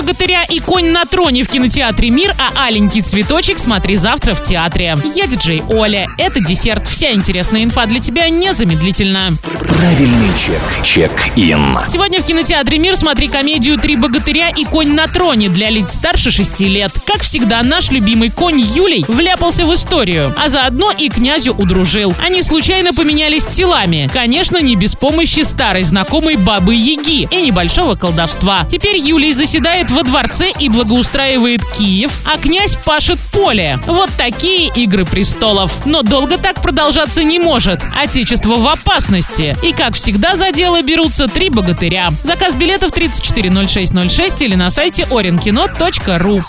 богатыря и конь на троне в кинотеатре «Мир», а аленький цветочек смотри завтра в театре. Я диджей Оля. Это десерт. Вся интересная инфа для тебя незамедлительно. Правильный чек. Чек-ин. Сегодня в кинотеатре «Мир» смотри комедию «Три богатыря и конь на троне» для лиц старше 6 лет. Как всегда, наш любимый конь Юлей вляпался в историю, а заодно и князю удружил. Они случайно поменялись телами. Конечно, не без помощи старой знакомой бабы Яги и небольшого колдовства. Теперь Юлий заседает во дворце и благоустраивает Киев, а князь пашет поле. Вот такие игры престолов. Но долго так продолжаться не может. Отечество в опасности. И как всегда за дело берутся три богатыря. Заказ билетов 340606 или на сайте orinkino.ru.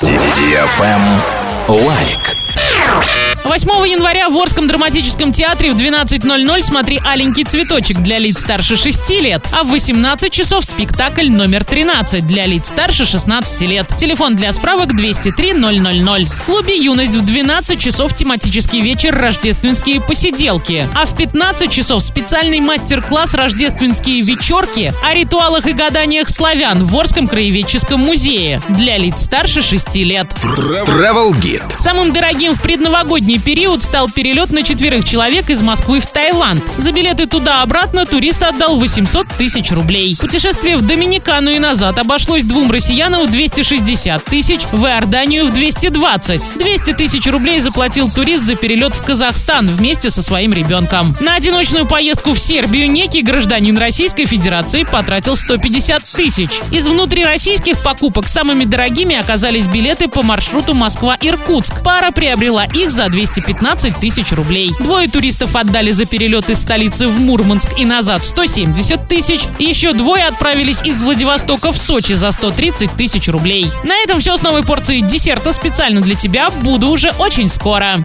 Лайк. 8 января в Орском драматическом театре в 12.00 смотри «Аленький цветочек» для лиц старше 6 лет, а в 18 часов спектакль номер 13 для лиц старше 16 лет. Телефон для справок 203 000. В клубе «Юность» в 12 часов тематический вечер «Рождественские посиделки», а в 15 часов специальный мастер-класс «Рождественские вечерки» о ритуалах и гаданиях славян в Орском краеведческом музее для лиц старше 6 лет. Travel Guide. Самым дорогим в предновогодний период стал перелет на четверых человек из Москвы в Таиланд. За билеты туда-обратно турист отдал 800 тысяч рублей. Путешествие в Доминикану и назад обошлось двум россиянам в 260 тысяч, в Иорданию в 220. 200 тысяч рублей заплатил турист за перелет в Казахстан вместе со своим ребенком. На одиночную поездку в Сербию некий гражданин Российской Федерации потратил 150 тысяч. Из внутрироссийских покупок самыми дорогими оказались билеты по маршруту Москва-Иркутск. Пара приобрела их за 215 тысяч рублей. Двое туристов отдали за перелет из столицы в Мурманск и назад 170 тысяч. Еще двое отправились из Владивостока в Сочи за 130 тысяч рублей. На этом все с новой порцией десерта специально для тебя. Буду уже очень скоро.